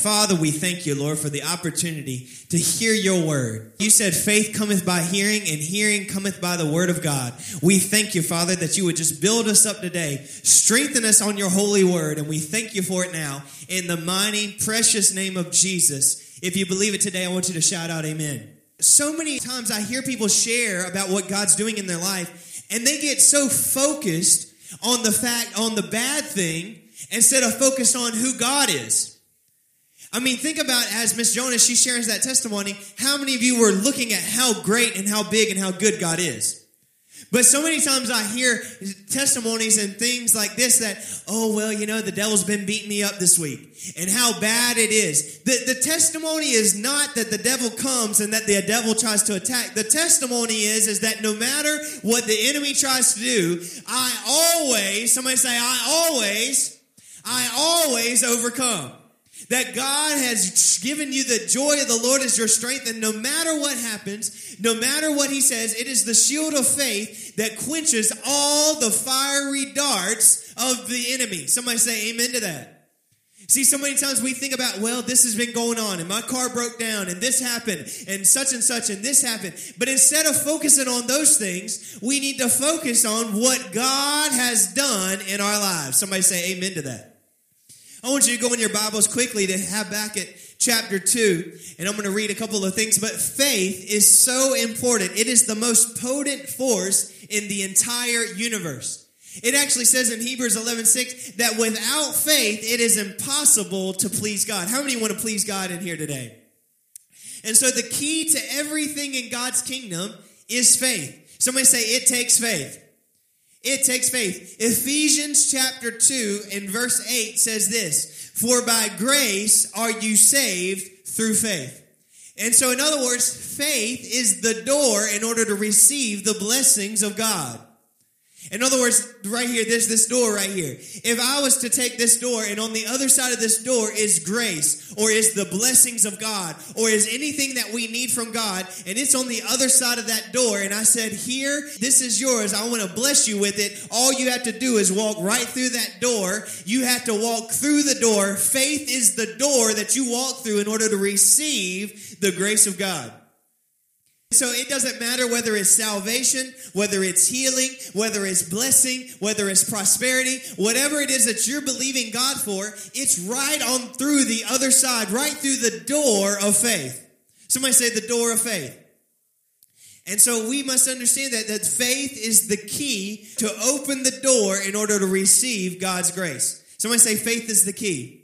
Father, we thank you, Lord, for the opportunity to hear your word. You said faith cometh by hearing, and hearing cometh by the word of God. We thank you, Father, that you would just build us up today, strengthen us on your holy word, and we thank you for it now. In the mighty, precious name of Jesus. If you believe it today, I want you to shout out, Amen. So many times I hear people share about what God's doing in their life, and they get so focused on the fact, on the bad thing, instead of focused on who God is. I mean, think about as Miss Jonas, she shares that testimony, how many of you were looking at how great and how big and how good God is? But so many times I hear testimonies and things like this that, oh, well, you know, the devil's been beating me up this week and how bad it is. The, the testimony is not that the devil comes and that the devil tries to attack. The testimony is, is that no matter what the enemy tries to do, I always, somebody say, I always, I always overcome that God has given you the joy of the Lord is your strength. And no matter what happens, no matter what he says, it is the shield of faith that quenches all the fiery darts of the enemy. Somebody say amen to that. See, so many times we think about, well, this has been going on, and my car broke down, and this happened, and such and such, and this happened. But instead of focusing on those things, we need to focus on what God has done in our lives. Somebody say amen to that. I want you to go in your Bibles quickly to Habakkuk chapter 2, and I'm going to read a couple of things. But faith is so important. It is the most potent force in the entire universe. It actually says in Hebrews 11 6 that without faith, it is impossible to please God. How many want to please God in here today? And so the key to everything in God's kingdom is faith. Somebody say, it takes faith. It takes faith. Ephesians chapter 2 and verse 8 says this For by grace are you saved through faith. And so, in other words, faith is the door in order to receive the blessings of God. In other words, right here, there's this door right here. If I was to take this door and on the other side of this door is grace or is the blessings of God or is anything that we need from God and it's on the other side of that door and I said, here, this is yours. I want to bless you with it. All you have to do is walk right through that door. You have to walk through the door. Faith is the door that you walk through in order to receive the grace of God. So it doesn't matter whether it's salvation, whether it's healing, whether it's blessing, whether it's prosperity, whatever it is that you're believing God for, it's right on through the other side, right through the door of faith. Somebody say the door of faith. And so we must understand that, that faith is the key to open the door in order to receive God's grace. Somebody say faith is the key.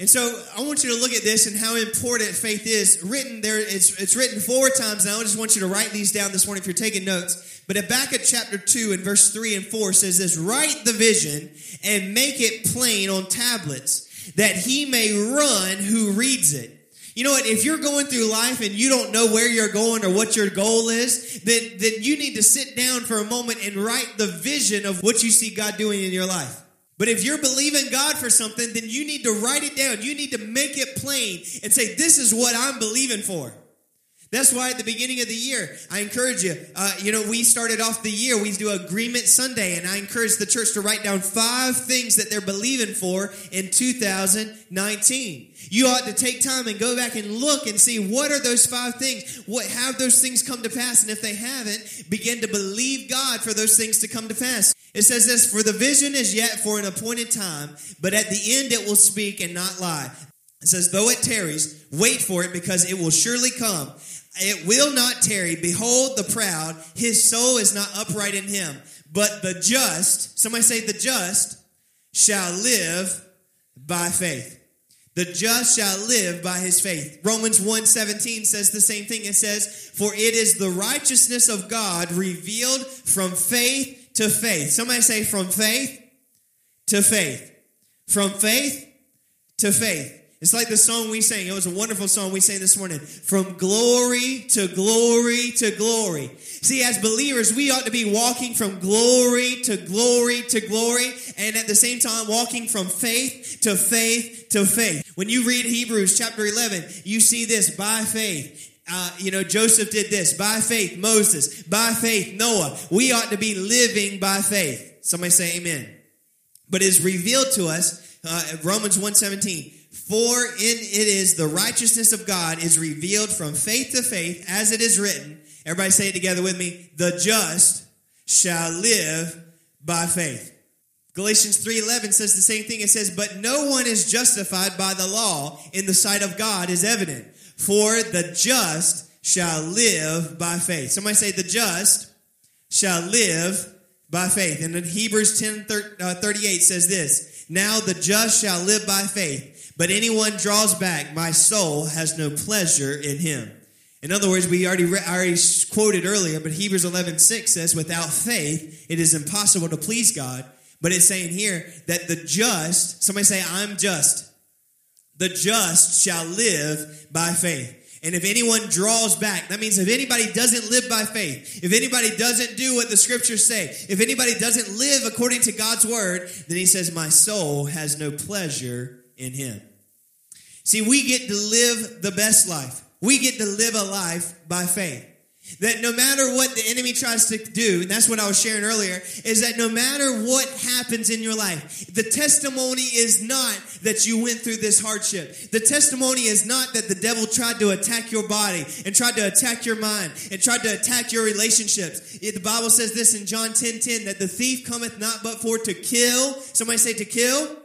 And so I want you to look at this and how important faith is. Written there, it's, it's written four times, and I just want you to write these down this morning if you're taking notes. But Habakkuk chapter 2 and verse 3 and 4 says this Write the vision and make it plain on tablets, that he may run who reads it. You know what? If you're going through life and you don't know where you're going or what your goal is, then, then you need to sit down for a moment and write the vision of what you see God doing in your life. But if you're believing God for something, then you need to write it down. You need to make it plain and say, This is what I'm believing for. That's why at the beginning of the year, I encourage you. Uh, you know, we started off the year, we do Agreement Sunday, and I encourage the church to write down five things that they're believing for in 2019. You ought to take time and go back and look and see what are those five things? What have those things come to pass? And if they haven't, begin to believe God for those things to come to pass. It says this, for the vision is yet for an appointed time, but at the end it will speak and not lie. It says, though it tarries, wait for it because it will surely come. It will not tarry. Behold the proud, his soul is not upright in him. But the just, somebody say the just, shall live by faith. The just shall live by his faith. Romans 1:17 says the same thing. It says, "For it is the righteousness of God revealed from faith to faith." Somebody say from faith to faith. From faith to faith. It's like the song we sang. It was a wonderful song we sang this morning. From glory to glory to glory. See, as believers, we ought to be walking from glory to glory to glory, and at the same time, walking from faith to faith to faith. When you read Hebrews chapter 11, you see this by faith. Uh, you know, Joseph did this by faith, Moses, by faith, Noah. We ought to be living by faith. Somebody say amen. But it's revealed to us, uh, Romans 117 For in it is the righteousness of God is revealed from faith to faith, as it is written. Everybody say it together with me. The just shall live by faith. Galatians 3:11 says the same thing. It says, "But no one is justified by the law in the sight of God is evident, for the just shall live by faith." Somebody say the just shall live by faith. And in Hebrews 10 uh, 38 says this, "Now the just shall live by faith, but anyone draws back, my soul has no pleasure in him." In other words, we already re- already quoted earlier, but Hebrews 11:6 says, "Without faith, it is impossible to please God." But it's saying here that the just, somebody say, I'm just. The just shall live by faith. And if anyone draws back, that means if anybody doesn't live by faith, if anybody doesn't do what the scriptures say, if anybody doesn't live according to God's word, then he says, My soul has no pleasure in him. See, we get to live the best life. We get to live a life by faith. That no matter what the enemy tries to do, and that's what I was sharing earlier, is that no matter what happens in your life, the testimony is not that you went through this hardship. The testimony is not that the devil tried to attack your body and tried to attack your mind and tried to attack your relationships. The Bible says this in John 10 10 that the thief cometh not but for to kill. Somebody say to kill,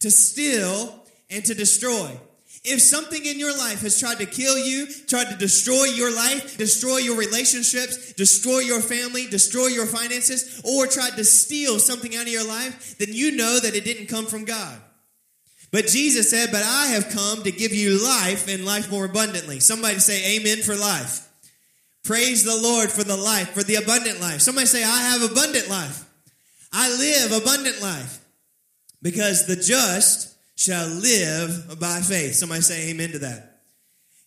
to steal, and to destroy. If something in your life has tried to kill you, tried to destroy your life, destroy your relationships, destroy your family, destroy your finances, or tried to steal something out of your life, then you know that it didn't come from God. But Jesus said, But I have come to give you life and life more abundantly. Somebody say, Amen for life. Praise the Lord for the life, for the abundant life. Somebody say, I have abundant life. I live abundant life. Because the just shall live by faith. Somebody say amen to that.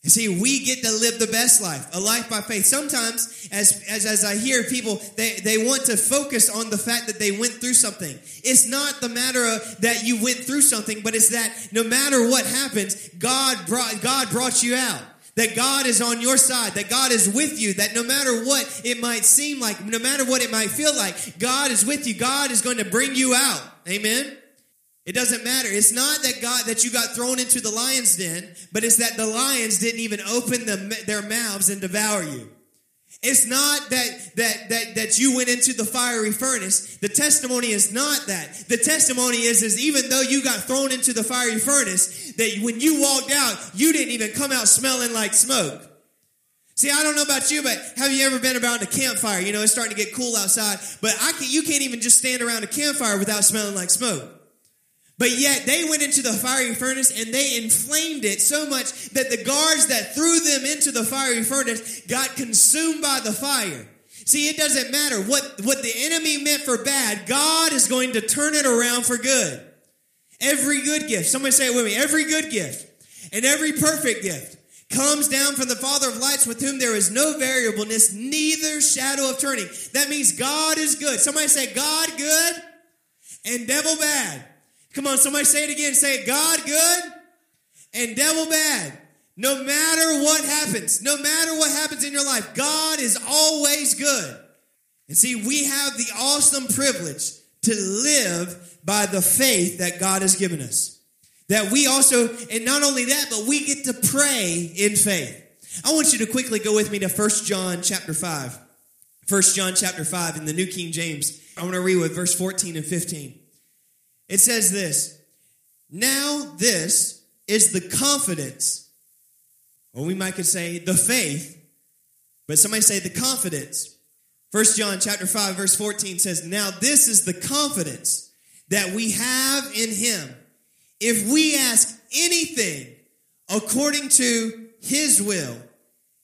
And see, we get to live the best life, a life by faith. Sometimes, as, as, as I hear people, they, they want to focus on the fact that they went through something. It's not the matter of that you went through something, but it's that no matter what happens, God brought, God brought you out. That God is on your side, that God is with you, that no matter what it might seem like, no matter what it might feel like, God is with you. God is going to bring you out. Amen. It doesn't matter. It's not that God that you got thrown into the lion's den, but it's that the lions didn't even open the, their mouths and devour you. It's not that that that that you went into the fiery furnace. The testimony is not that. The testimony is is even though you got thrown into the fiery furnace, that when you walked out, you didn't even come out smelling like smoke. See, I don't know about you, but have you ever been around a campfire? You know, it's starting to get cool outside, but I can, you can't even just stand around a campfire without smelling like smoke. But yet they went into the fiery furnace and they inflamed it so much that the guards that threw them into the fiery furnace got consumed by the fire. See, it doesn't matter what, what the enemy meant for bad, God is going to turn it around for good. Every good gift, somebody say it with me, every good gift and every perfect gift comes down from the Father of lights with whom there is no variableness, neither shadow of turning. That means God is good. Somebody say God good and devil bad. Come on, somebody say it again. Say God good and devil bad. No matter what happens, no matter what happens in your life, God is always good. And see, we have the awesome privilege to live by the faith that God has given us. That we also, and not only that, but we get to pray in faith. I want you to quickly go with me to 1 John chapter 5. 1 John chapter 5 in the New King James. I want to read with verse 14 and 15. It says this Now this is the confidence, or we might could say the faith, but somebody say the confidence. First John chapter 5 verse 14 says, "Now this is the confidence that we have in him. If we ask anything according to his will,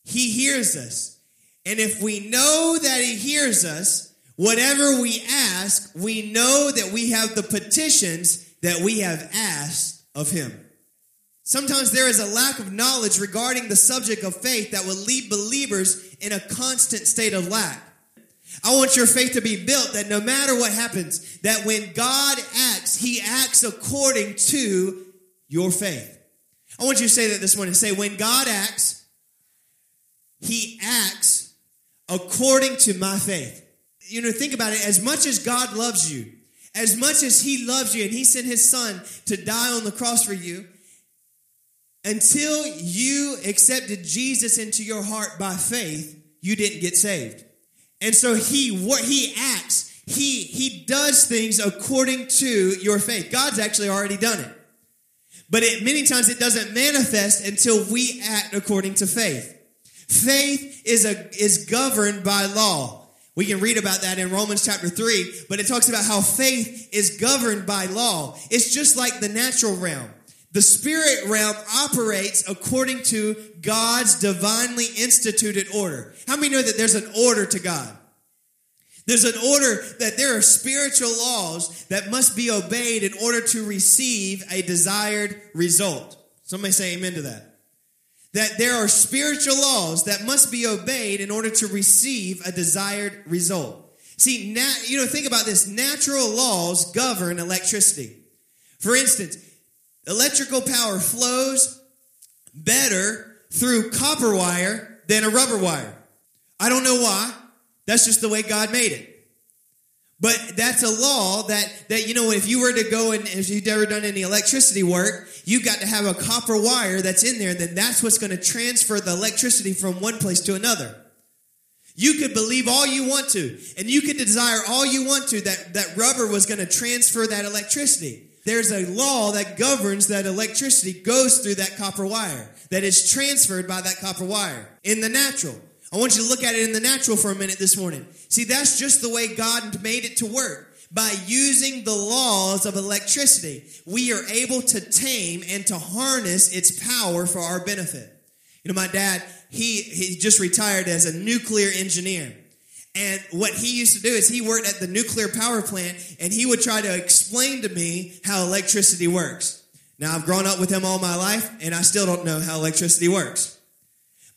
he hears us. And if we know that he hears us, Whatever we ask, we know that we have the petitions that we have asked of him. Sometimes there is a lack of knowledge regarding the subject of faith that will leave believers in a constant state of lack. I want your faith to be built that no matter what happens, that when God acts, he acts according to your faith. I want you to say that this morning. Say, when God acts, he acts according to my faith you know, think about it. As much as God loves you, as much as He loves you, and He sent His Son to die on the cross for you, until you accepted Jesus into your heart by faith, you didn't get saved. And so he what he acts, he he does things according to your faith. God's actually already done it. But it many times it doesn't manifest until we act according to faith. Faith is a is governed by law. We can read about that in Romans chapter 3, but it talks about how faith is governed by law. It's just like the natural realm. The spirit realm operates according to God's divinely instituted order. How many know that there's an order to God? There's an order that there are spiritual laws that must be obeyed in order to receive a desired result. Somebody say amen to that. That there are spiritual laws that must be obeyed in order to receive a desired result. See, nat- you know, think about this. Natural laws govern electricity. For instance, Electrical power flows better through copper wire than a rubber wire. I don't know why. That's just the way God made it. But that's a law that, that, you know, if you were to go and if you've ever done any electricity work, you've got to have a copper wire that's in there, and then that's what's going to transfer the electricity from one place to another. You could believe all you want to, and you could desire all you want to that, that rubber was going to transfer that electricity there's a law that governs that electricity goes through that copper wire, that is transferred by that copper wire in the natural. I want you to look at it in the natural for a minute this morning. See, that's just the way God made it to work. By using the laws of electricity, we are able to tame and to harness its power for our benefit. You know, my dad, he, he just retired as a nuclear engineer. And what he used to do is he worked at the nuclear power plant and he would try to explain to me how electricity works. Now, I've grown up with him all my life and I still don't know how electricity works.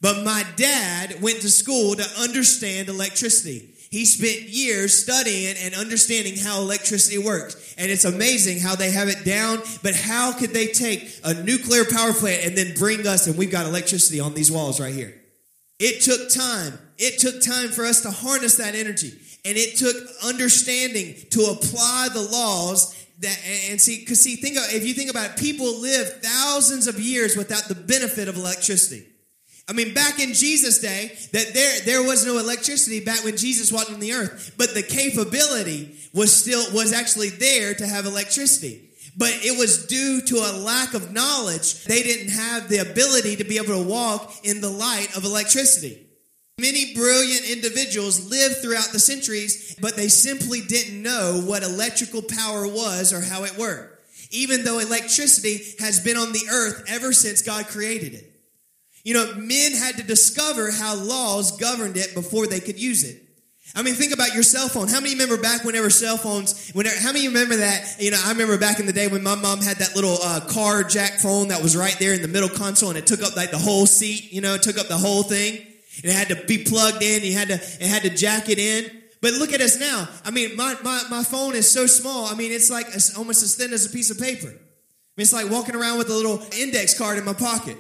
But my dad went to school to understand electricity. He spent years studying and understanding how electricity works. And it's amazing how they have it down, but how could they take a nuclear power plant and then bring us, and we've got electricity on these walls right here? It took time. It took time for us to harness that energy. And it took understanding to apply the laws that, and see, because see, think of, if you think about it, people live thousands of years without the benefit of electricity. I mean, back in Jesus' day, that there, there was no electricity back when Jesus walked on the earth, but the capability was still, was actually there to have electricity but it was due to a lack of knowledge. They didn't have the ability to be able to walk in the light of electricity. Many brilliant individuals lived throughout the centuries, but they simply didn't know what electrical power was or how it worked, even though electricity has been on the earth ever since God created it. You know, men had to discover how laws governed it before they could use it. I mean, think about your cell phone. How many remember back whenever cell phones, whenever, how many remember that? You know, I remember back in the day when my mom had that little uh, car jack phone that was right there in the middle console and it took up like the whole seat, you know, it took up the whole thing. And it had to be plugged in. You had to, it had to jack it in. But look at us now. I mean, my, my, my phone is so small. I mean, it's like almost as thin as a piece of paper. I mean, it's like walking around with a little index card in my pocket.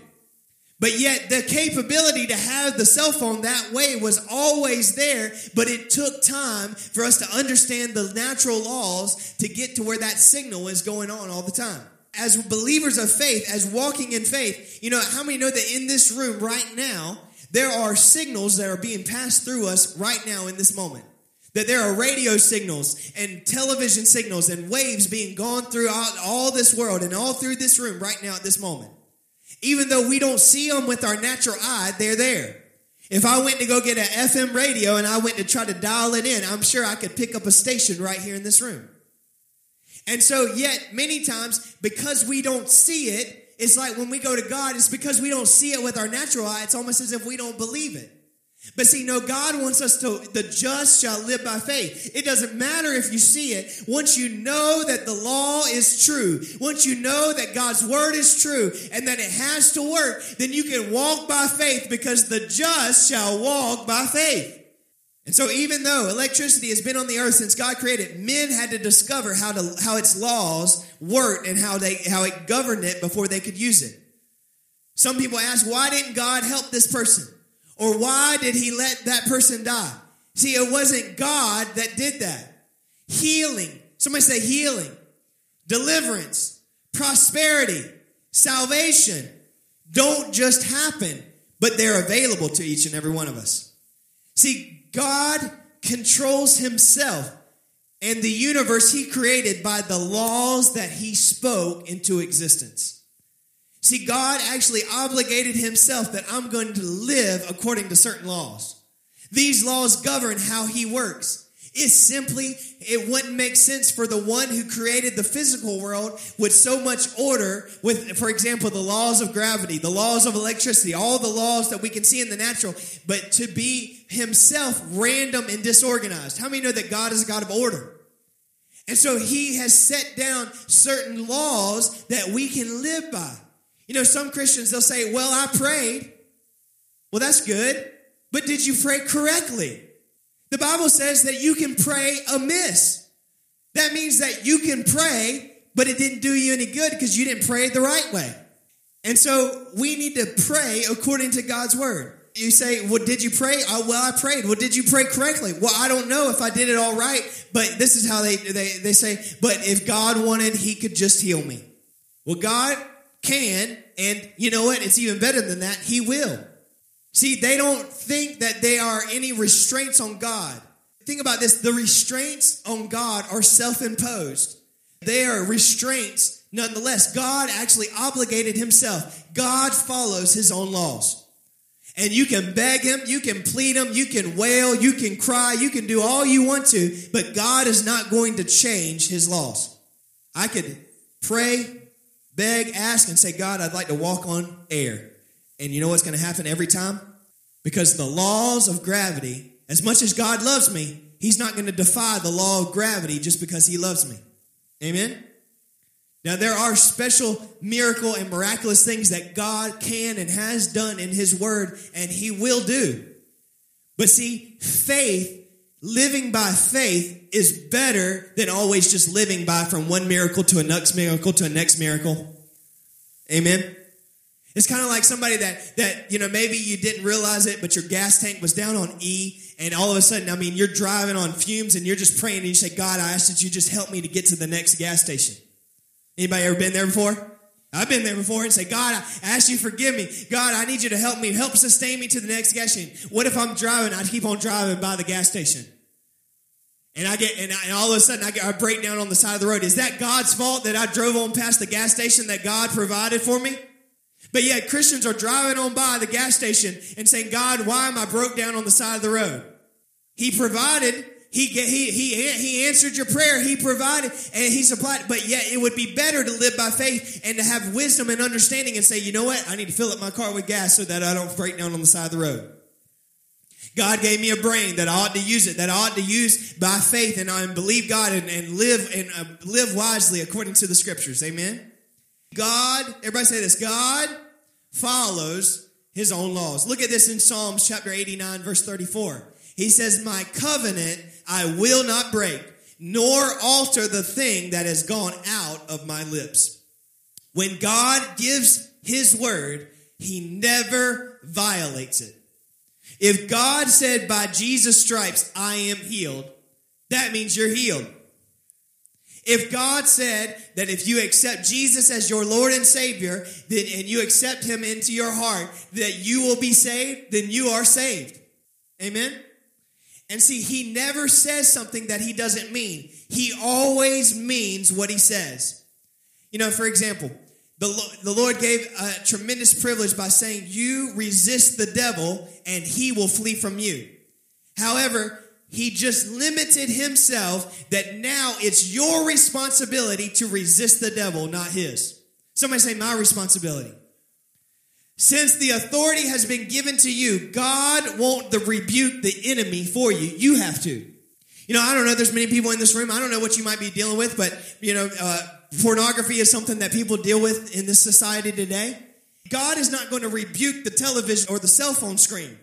But yet, the capability to have the cell phone that way was always there, but it took time for us to understand the natural laws to get to where that signal is going on all the time. As believers of faith, as walking in faith, you know, how many know that in this room right now, there are signals that are being passed through us right now in this moment? That there are radio signals and television signals and waves being gone throughout all this world and all through this room right now at this moment. Even though we don't see them with our natural eye, they're there. If I went to go get an FM radio and I went to try to dial it in, I'm sure I could pick up a station right here in this room. And so, yet, many times, because we don't see it, it's like when we go to God, it's because we don't see it with our natural eye. It's almost as if we don't believe it. But see, no, God wants us to, the just shall live by faith. It doesn't matter if you see it. Once you know that the law is true, once you know that God's word is true and that it has to work, then you can walk by faith because the just shall walk by faith. And so even though electricity has been on the earth since God created, men had to discover how to, how its laws worked and how they, how it governed it before they could use it. Some people ask, why didn't God help this person? Or why did he let that person die? See, it wasn't God that did that. Healing. Somebody say healing. Deliverance. Prosperity. Salvation. don't just happen, but they're available to each and every one of us. See, God controls himself and the universe he created by the laws that he spoke into existence. See, God actually obligated himself that I'm going to live according to certain laws. These laws govern how he works. It's simply, it wouldn't make sense for the one who created the physical world with so much order, with, for example, the laws of gravity, the laws of electricity, all the laws that we can see in the natural, but to be himself random and disorganized. How many know that God is a God of order? And so he has set down certain laws that we can live by. You know, some Christians, they'll say, Well, I prayed. Well, that's good. But did you pray correctly? The Bible says that you can pray amiss. That means that you can pray, but it didn't do you any good because you didn't pray the right way. And so we need to pray according to God's word. You say, Well, did you pray? Oh, well, I prayed. Well, did you pray correctly? Well, I don't know if I did it all right, but this is how they, they, they say, But if God wanted, He could just heal me. Well, God can, and you know what? It's even better than that. He will. See, they don't think that there are any restraints on God. Think about this the restraints on God are self imposed, they are restraints nonetheless. God actually obligated himself, God follows his own laws. And you can beg him, you can plead him, you can wail, you can cry, you can do all you want to, but God is not going to change his laws. I could pray, beg, ask, and say, God, I'd like to walk on air. And you know what's going to happen every time? Because the laws of gravity, as much as God loves me, He's not going to defy the law of gravity just because He loves me. Amen? Now, there are special miracle and miraculous things that God can and has done in His Word, and He will do. But see, faith, living by faith, is better than always just living by from one miracle to a next miracle to a next miracle. Amen? It's kind of like somebody that that you know maybe you didn't realize it, but your gas tank was down on E, and all of a sudden, I mean, you're driving on fumes, and you're just praying, and you say, "God, I ask that you just help me to get to the next gas station." Anybody ever been there before? I've been there before and say, God, I ask you forgive me. God, I need you to help me, help sustain me to the next gas station. What if I'm driving? I keep on driving by the gas station. And I get, and, I, and all of a sudden I, get, I break down on the side of the road. Is that God's fault that I drove on past the gas station that God provided for me? But yet Christians are driving on by the gas station and saying, God, why am I broke down on the side of the road? He provided, he, he, he, he answered your prayer, he provided, and he supplied. But yet it would be better to live by faith and to have wisdom and understanding and say, you know what? I need to fill up my car with gas so that I don't break down on the side of the road. God gave me a brain that I ought to use it, that I ought to use by faith and, I believe God and, and live and uh, live wisely according to the scriptures. Amen. God, everybody say this God follows his own laws. Look at this in Psalms chapter 89, verse 34. He says, My covenant I will not break, nor alter the thing that has gone out of my lips. When God gives his word, he never violates it. If God said, By Jesus' stripes I am healed, that means you're healed. If God said that if you accept Jesus as your Lord and Savior, then and you accept him into your heart, that you will be saved, then you are saved. Amen. And see, he never says something that he doesn't mean. He always means what he says. You know, for example, the, the Lord gave a tremendous privilege by saying, You resist the devil and he will flee from you. However, he just limited himself that now it's your responsibility to resist the devil, not his. Somebody say, My responsibility. Since the authority has been given to you, God won't the rebuke the enemy for you. You have to. You know, I don't know. There's many people in this room. I don't know what you might be dealing with, but you know, uh, pornography is something that people deal with in this society today. God is not going to rebuke the television or the cell phone screen.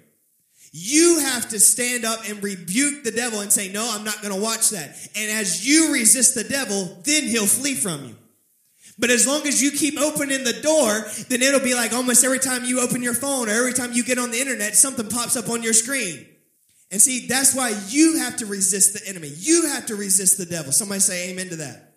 You have to stand up and rebuke the devil and say, No, I'm not going to watch that. And as you resist the devil, then he'll flee from you. But as long as you keep opening the door, then it'll be like almost every time you open your phone or every time you get on the internet, something pops up on your screen. And see, that's why you have to resist the enemy. You have to resist the devil. Somebody say amen to that.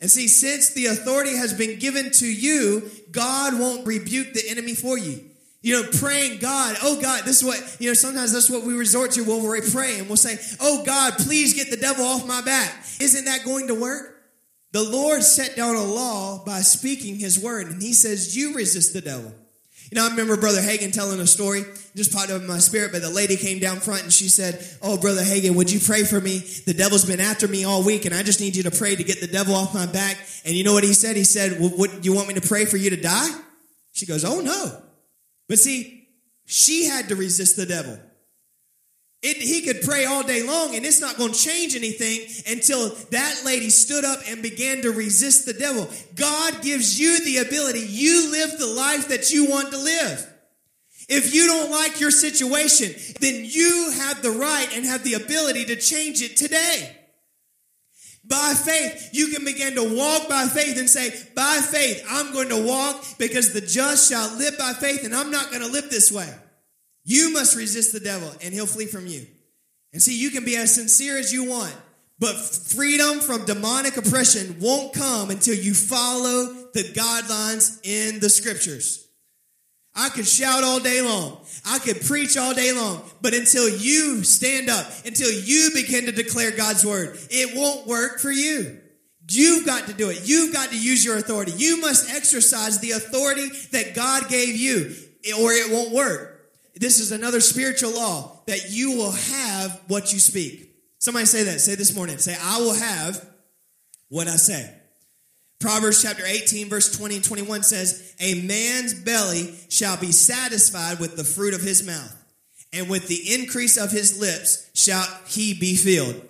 And see, since the authority has been given to you, God won't rebuke the enemy for you. You know, praying God, oh God, this is what, you know, sometimes that's what we resort to when we pray and we'll say, oh God, please get the devil off my back. Isn't that going to work? The Lord set down a law by speaking his word, and he says, you resist the devil. You know, I remember Brother Hagin telling a story, just popped up in my spirit, but the lady came down front and she said, Oh, Brother Hagin, would you pray for me? The devil's been after me all week and I just need you to pray to get the devil off my back. And you know what he said? He said, well, what, you want me to pray for you to die? She goes, Oh, no. But see, she had to resist the devil. It, he could pray all day long and it's not going to change anything until that lady stood up and began to resist the devil. God gives you the ability. You live the life that you want to live. If you don't like your situation, then you have the right and have the ability to change it today. By faith, you can begin to walk by faith and say, by faith, I'm going to walk because the just shall live by faith and I'm not going to live this way. You must resist the devil and he'll flee from you. And see, you can be as sincere as you want, but freedom from demonic oppression won't come until you follow the guidelines in the scriptures. I could shout all day long. I could preach all day long. But until you stand up, until you begin to declare God's word, it won't work for you. You've got to do it. You've got to use your authority. You must exercise the authority that God gave you, or it won't work. This is another spiritual law that you will have what you speak. Somebody say that. Say this morning. Say, I will have what I say. Proverbs chapter 18, verse 20 and 21 says, A man's belly shall be satisfied with the fruit of his mouth, and with the increase of his lips shall he be filled.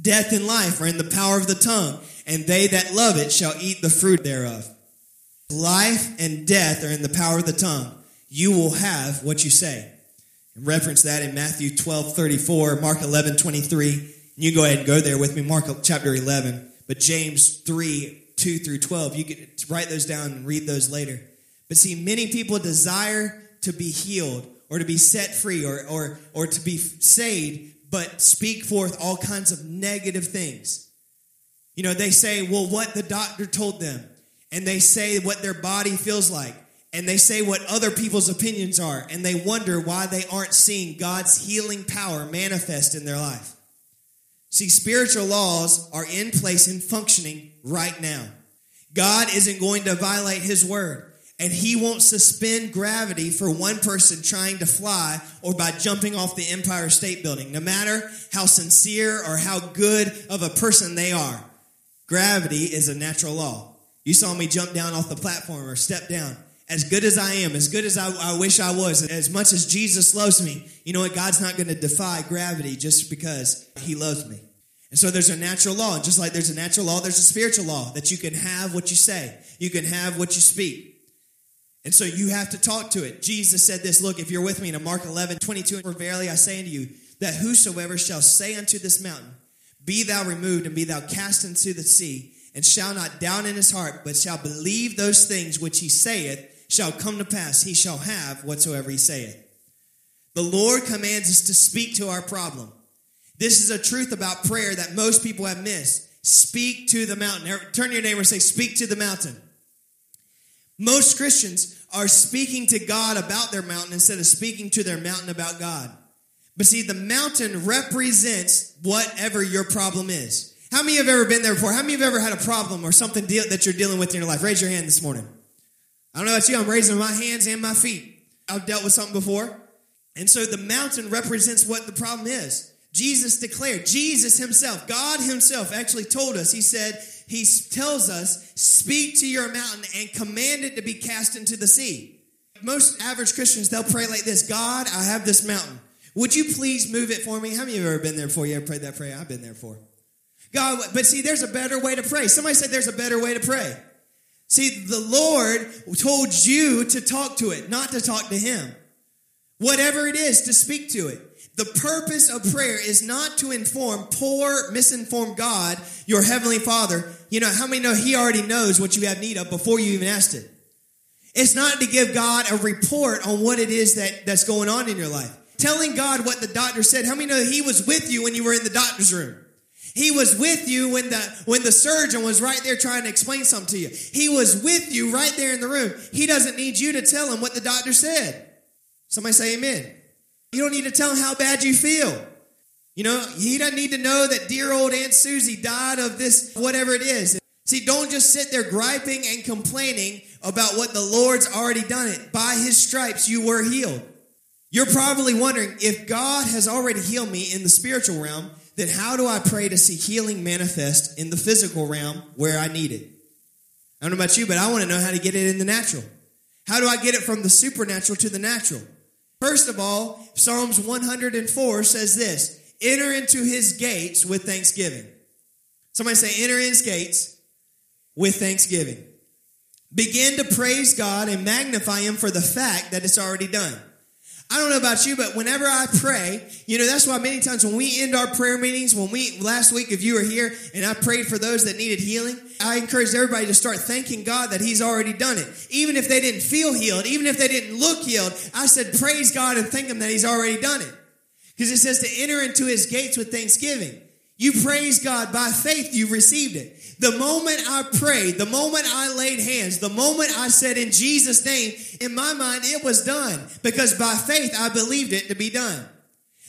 Death and life are in the power of the tongue, and they that love it shall eat the fruit thereof. Life and death are in the power of the tongue you will have what you say. And reference that in Matthew 12, 34, Mark 11, 23. You go ahead and go there with me, Mark chapter 11. But James 3, 2 through 12, you can write those down and read those later. But see, many people desire to be healed or to be set free or, or, or to be saved, but speak forth all kinds of negative things. You know, they say, well, what the doctor told them, and they say what their body feels like and they say what other people's opinions are, and they wonder why they aren't seeing God's healing power manifest in their life. See, spiritual laws are in place and functioning right now. God isn't going to violate his word, and he won't suspend gravity for one person trying to fly or by jumping off the Empire State Building, no matter how sincere or how good of a person they are. Gravity is a natural law. You saw me jump down off the platform or step down as good as I am, as good as I, I, wish I was, as much as Jesus loves me, you know what? God's not going to defy gravity just because he loves me. And so there's a natural law. Just like there's a natural law, there's a spiritual law that you can have what you say, you can have what you speak. And so you have to talk to it. Jesus said this Look, if you're with me in Mark 11, 22, for verily I say unto you, that whosoever shall say unto this mountain, Be thou removed and be thou cast into the sea, and shall not doubt in his heart, but shall believe those things which he saith, shall come to pass. He shall have whatsoever he saith. The Lord commands us to speak to our problem. This is a truth about prayer that most people have missed. Speak to the mountain. Turn to your neighbor and say, Speak to the mountain. Most Christians are speaking to God about their mountain instead of speaking to their mountain about God. But see, the mountain represents whatever your problem is. How many have ever been there before? How many have ever had a problem or something that you're dealing with in your life? Raise your hand this morning. I don't know about you, I'm raising my hands and my feet. I've dealt with something before. And so the mountain represents what the problem is. Jesus declared, Jesus himself, God himself actually told us, he said, he tells us, speak to your mountain and command it to be cast into the sea. Most average Christians, they'll pray like this God, I have this mountain. Would you please move it for me? How many of you have ever been there before? You ever prayed that prayer? I've been there before. God, but see, there's a better way to pray. Somebody said there's a better way to pray. See, the Lord told you to talk to it, not to talk to Him. Whatever it is, to speak to it. The purpose of prayer is not to inform poor, misinformed God, your heavenly Father. You know, how many know He already knows what you have need of before you even asked it? It's not to give God a report on what it is that, that's going on in your life. Telling God what the doctor said. How many know He was with you when you were in the doctor's room? He was with you when the when the surgeon was right there trying to explain something to you. He was with you right there in the room. He doesn't need you to tell him what the doctor said. Somebody say amen. You don't need to tell him how bad you feel. You know, he doesn't need to know that dear old Aunt Susie died of this, whatever it is. See, don't just sit there griping and complaining about what the Lord's already done it. By his stripes, you were healed. You're probably wondering if God has already healed me in the spiritual realm, then how do I pray to see healing manifest in the physical realm where I need it? I don't know about you, but I want to know how to get it in the natural. How do I get it from the supernatural to the natural? First of all, Psalms 104 says this enter into his gates with thanksgiving. Somebody say, enter his gates with thanksgiving. Begin to praise God and magnify him for the fact that it's already done. I don't know about you, but whenever I pray, you know, that's why many times when we end our prayer meetings, when we, last week, if you were here and I prayed for those that needed healing, I encouraged everybody to start thanking God that He's already done it. Even if they didn't feel healed, even if they didn't look healed, I said, praise God and thank Him that He's already done it. Because it says to enter into His gates with thanksgiving. You praise God by faith, you received it. The moment I prayed, the moment I laid hands, the moment I said in Jesus' name, in my mind, it was done because by faith I believed it to be done.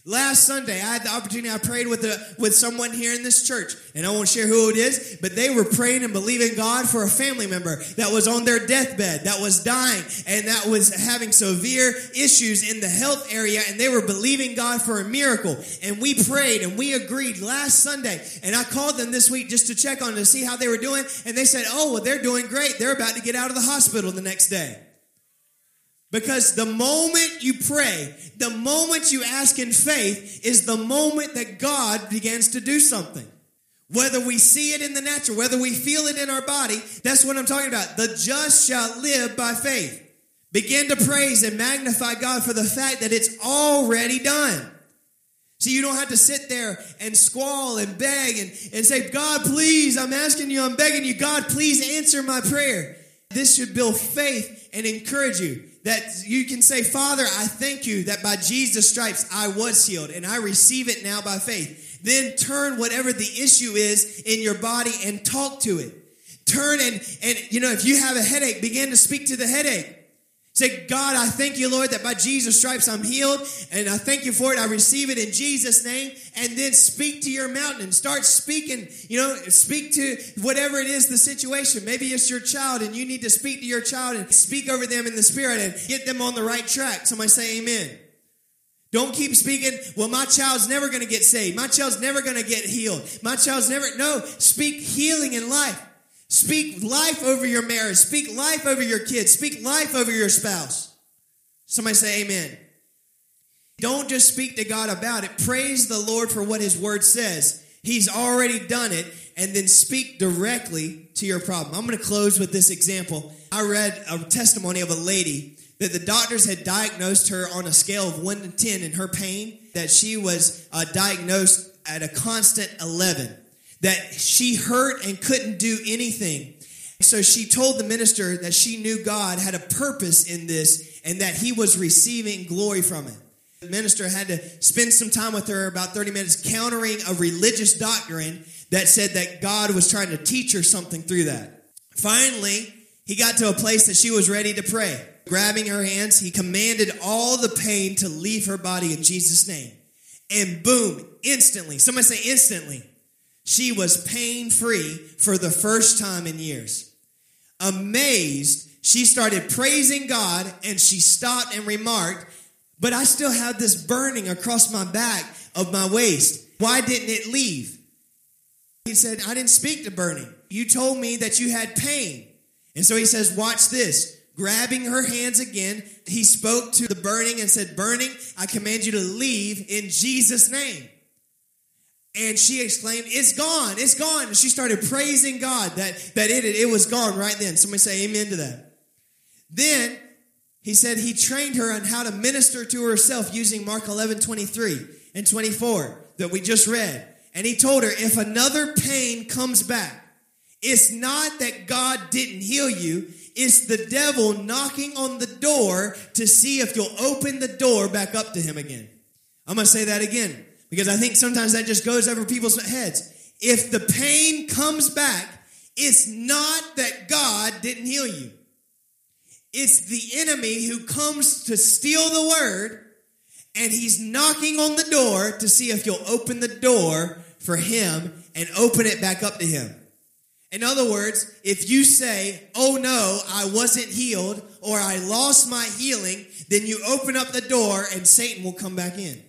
Last Sunday, I had the opportunity. I prayed with a, with someone here in this church, and I won't share who it is, but they were praying and believing God for a family member that was on their deathbed, that was dying, and that was having severe issues in the health area, and they were believing God for a miracle. And we prayed and we agreed last Sunday, and I called them this week just to check on to see how they were doing, and they said, "Oh, well, they're doing great. They're about to get out of the hospital the next day." Because the moment you pray, the moment you ask in faith is the moment that God begins to do something. Whether we see it in the natural, whether we feel it in our body, that's what I'm talking about. The just shall live by faith. Begin to praise and magnify God for the fact that it's already done. So you don't have to sit there and squall and beg and, and say, God, please, I'm asking you, I'm begging you, God, please answer my prayer. This should build faith and encourage you that you can say, Father, I thank you that by Jesus' stripes I was healed and I receive it now by faith. Then turn whatever the issue is in your body and talk to it. Turn and, and, you know, if you have a headache, begin to speak to the headache. Say, God, I thank you, Lord, that by Jesus' stripes I'm healed, and I thank you for it. I receive it in Jesus' name. And then speak to your mountain and start speaking, you know, speak to whatever it is the situation. Maybe it's your child, and you need to speak to your child and speak over them in the spirit and get them on the right track. Somebody say, Amen. Don't keep speaking, well, my child's never going to get saved. My child's never going to get healed. My child's never, no, speak healing in life. Speak life over your marriage. Speak life over your kids. Speak life over your spouse. Somebody say amen. Don't just speak to God about it. Praise the Lord for what his word says. He's already done it and then speak directly to your problem. I'm going to close with this example. I read a testimony of a lady that the doctors had diagnosed her on a scale of 1 to 10 in her pain, that she was uh, diagnosed at a constant 11 that she hurt and couldn't do anything. So she told the minister that she knew God had a purpose in this and that he was receiving glory from it. The minister had to spend some time with her, about 30 minutes, countering a religious doctrine that said that God was trying to teach her something through that. Finally, he got to a place that she was ready to pray. Grabbing her hands, he commanded all the pain to leave her body in Jesus' name. And boom, instantly, somebody say instantly, she was pain free for the first time in years. Amazed, she started praising God and she stopped and remarked, But I still have this burning across my back of my waist. Why didn't it leave? He said, I didn't speak to burning. You told me that you had pain. And so he says, Watch this. Grabbing her hands again, he spoke to the burning and said, Burning, I command you to leave in Jesus' name. And she exclaimed, It's gone, it's gone. And she started praising God that, that it, it was gone right then. Somebody say amen to that. Then he said he trained her on how to minister to herself using Mark 11, 23 and 24 that we just read. And he told her, if another pain comes back, it's not that God didn't heal you. It's the devil knocking on the door to see if you'll open the door back up to him again. I'm going to say that again because I think sometimes that just goes over people's heads. if the pain comes back, it's not that God didn't heal you. It's the enemy who comes to steal the word and he's knocking on the door to see if you'll open the door for him and open it back up to him. In other words, if you say, Oh no, I wasn't healed or I lost my healing, then you open up the door and Satan will come back in.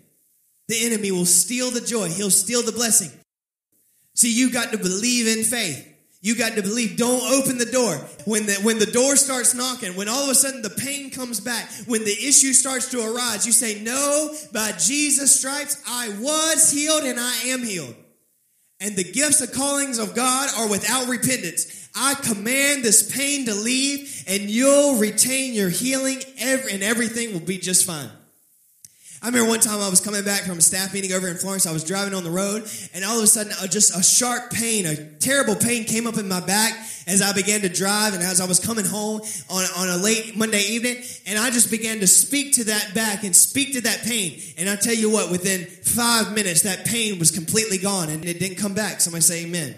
The enemy will steal the joy, he'll steal the blessing. See, you got to believe in faith. You got to believe. Don't open the door. When the, when the door starts knocking, when all of a sudden the pain comes back, when the issue starts to arise, you say, No, by Jesus' stripes, I was healed and I am healed. And the gifts and callings of God are without repentance. I command this pain to leave and you'll retain your healing and everything will be just fine. I remember one time I was coming back from a staff meeting over in Florence. I was driving on the road, and all of a sudden, just a sharp pain, a terrible pain came up in my back as I began to drive and as I was coming home on, on a late Monday evening. And I just began to speak to that back and speak to that pain. And I tell you what, within five minutes, that pain was completely gone and it didn't come back. Somebody say amen.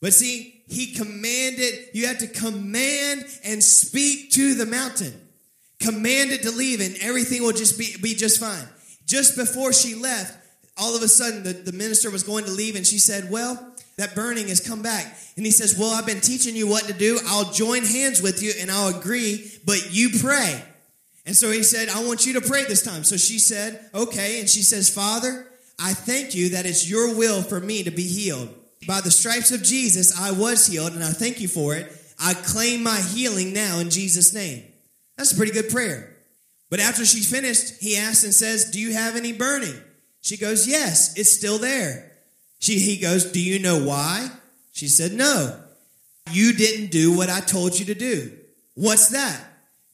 But see, he commanded, you have to command and speak to the mountain. Command it to leave and everything will just be, be just fine. Just before she left, all of a sudden the, the minister was going to leave and she said, Well, that burning has come back. And he says, Well, I've been teaching you what to do. I'll join hands with you and I'll agree, but you pray. And so he said, I want you to pray this time. So she said, Okay. And she says, Father, I thank you that it's your will for me to be healed. By the stripes of Jesus, I was healed, and I thank you for it. I claim my healing now in Jesus' name. That's a pretty good prayer. But after she finished, he asks and says, Do you have any burning? She goes, Yes, it's still there. She, he goes, Do you know why? She said, No. You didn't do what I told you to do. What's that?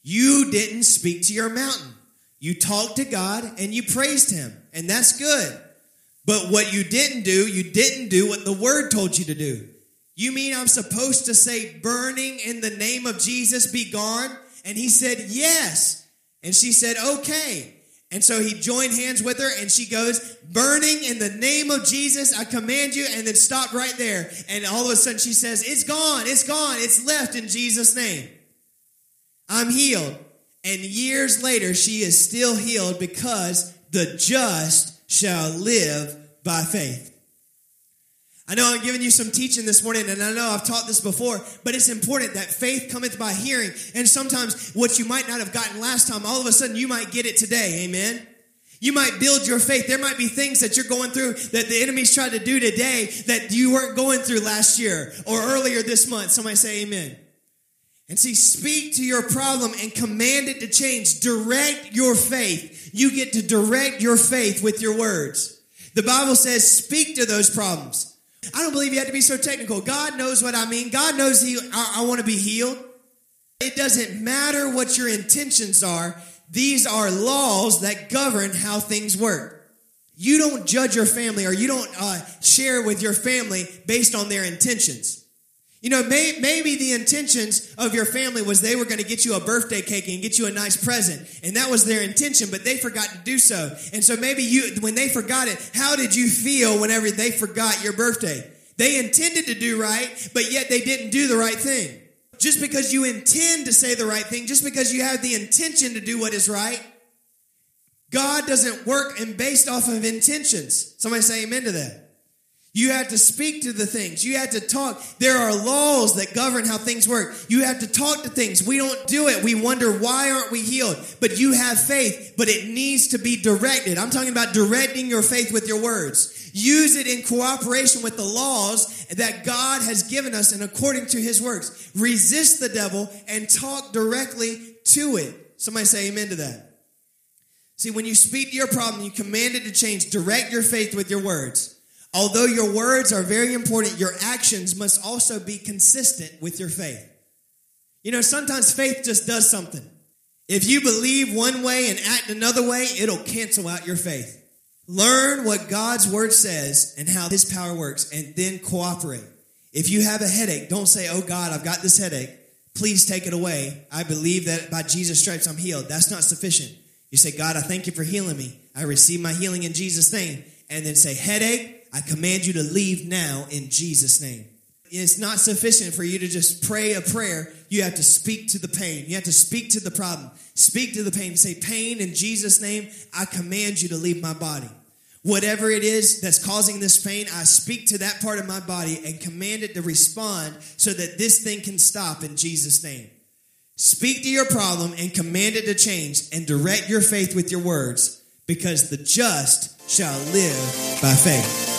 You didn't speak to your mountain. You talked to God and you praised him, and that's good. But what you didn't do, you didn't do what the word told you to do. You mean I'm supposed to say, burning in the name of Jesus be gone? And he said, Yes. And she said, Okay. And so he joined hands with her and she goes, Burning in the name of Jesus, I command you, and then stopped right there. And all of a sudden she says, It's gone, it's gone, it's left in Jesus' name. I'm healed. And years later, she is still healed because the just shall live by faith. I know I'm giving you some teaching this morning, and I know I've taught this before, but it's important that faith cometh by hearing. And sometimes what you might not have gotten last time, all of a sudden you might get it today. Amen. You might build your faith. There might be things that you're going through that the enemy's tried to do today that you weren't going through last year or earlier this month. Somebody say amen. And see, speak to your problem and command it to change. Direct your faith. You get to direct your faith with your words. The Bible says, speak to those problems. I don't believe you have to be so technical. God knows what I mean. God knows he, I, I want to be healed. It doesn't matter what your intentions are. These are laws that govern how things work. You don't judge your family or you don't uh, share with your family based on their intentions. You know, may, maybe the intentions of your family was they were going to get you a birthday cake and get you a nice present. And that was their intention, but they forgot to do so. And so maybe you, when they forgot it, how did you feel whenever they forgot your birthday? They intended to do right, but yet they didn't do the right thing. Just because you intend to say the right thing, just because you have the intention to do what is right, God doesn't work and based off of intentions. Somebody say amen to that. You have to speak to the things. You have to talk. There are laws that govern how things work. You have to talk to things. We don't do it. We wonder why aren't we healed? But you have faith, but it needs to be directed. I'm talking about directing your faith with your words. Use it in cooperation with the laws that God has given us and according to his works. Resist the devil and talk directly to it. Somebody say amen to that. See, when you speak to your problem, you command it to change. Direct your faith with your words. Although your words are very important, your actions must also be consistent with your faith. You know, sometimes faith just does something. If you believe one way and act another way, it'll cancel out your faith. Learn what God's word says and how his power works, and then cooperate. If you have a headache, don't say, Oh God, I've got this headache. Please take it away. I believe that by Jesus' stripes I'm healed. That's not sufficient. You say, God, I thank you for healing me. I receive my healing in Jesus' name. And then say, Headache, I command you to leave now in Jesus' name. It's not sufficient for you to just pray a prayer. You have to speak to the pain. You have to speak to the problem. Speak to the pain. Say, Pain, in Jesus' name, I command you to leave my body. Whatever it is that's causing this pain, I speak to that part of my body and command it to respond so that this thing can stop in Jesus' name. Speak to your problem and command it to change and direct your faith with your words because the just shall live by faith.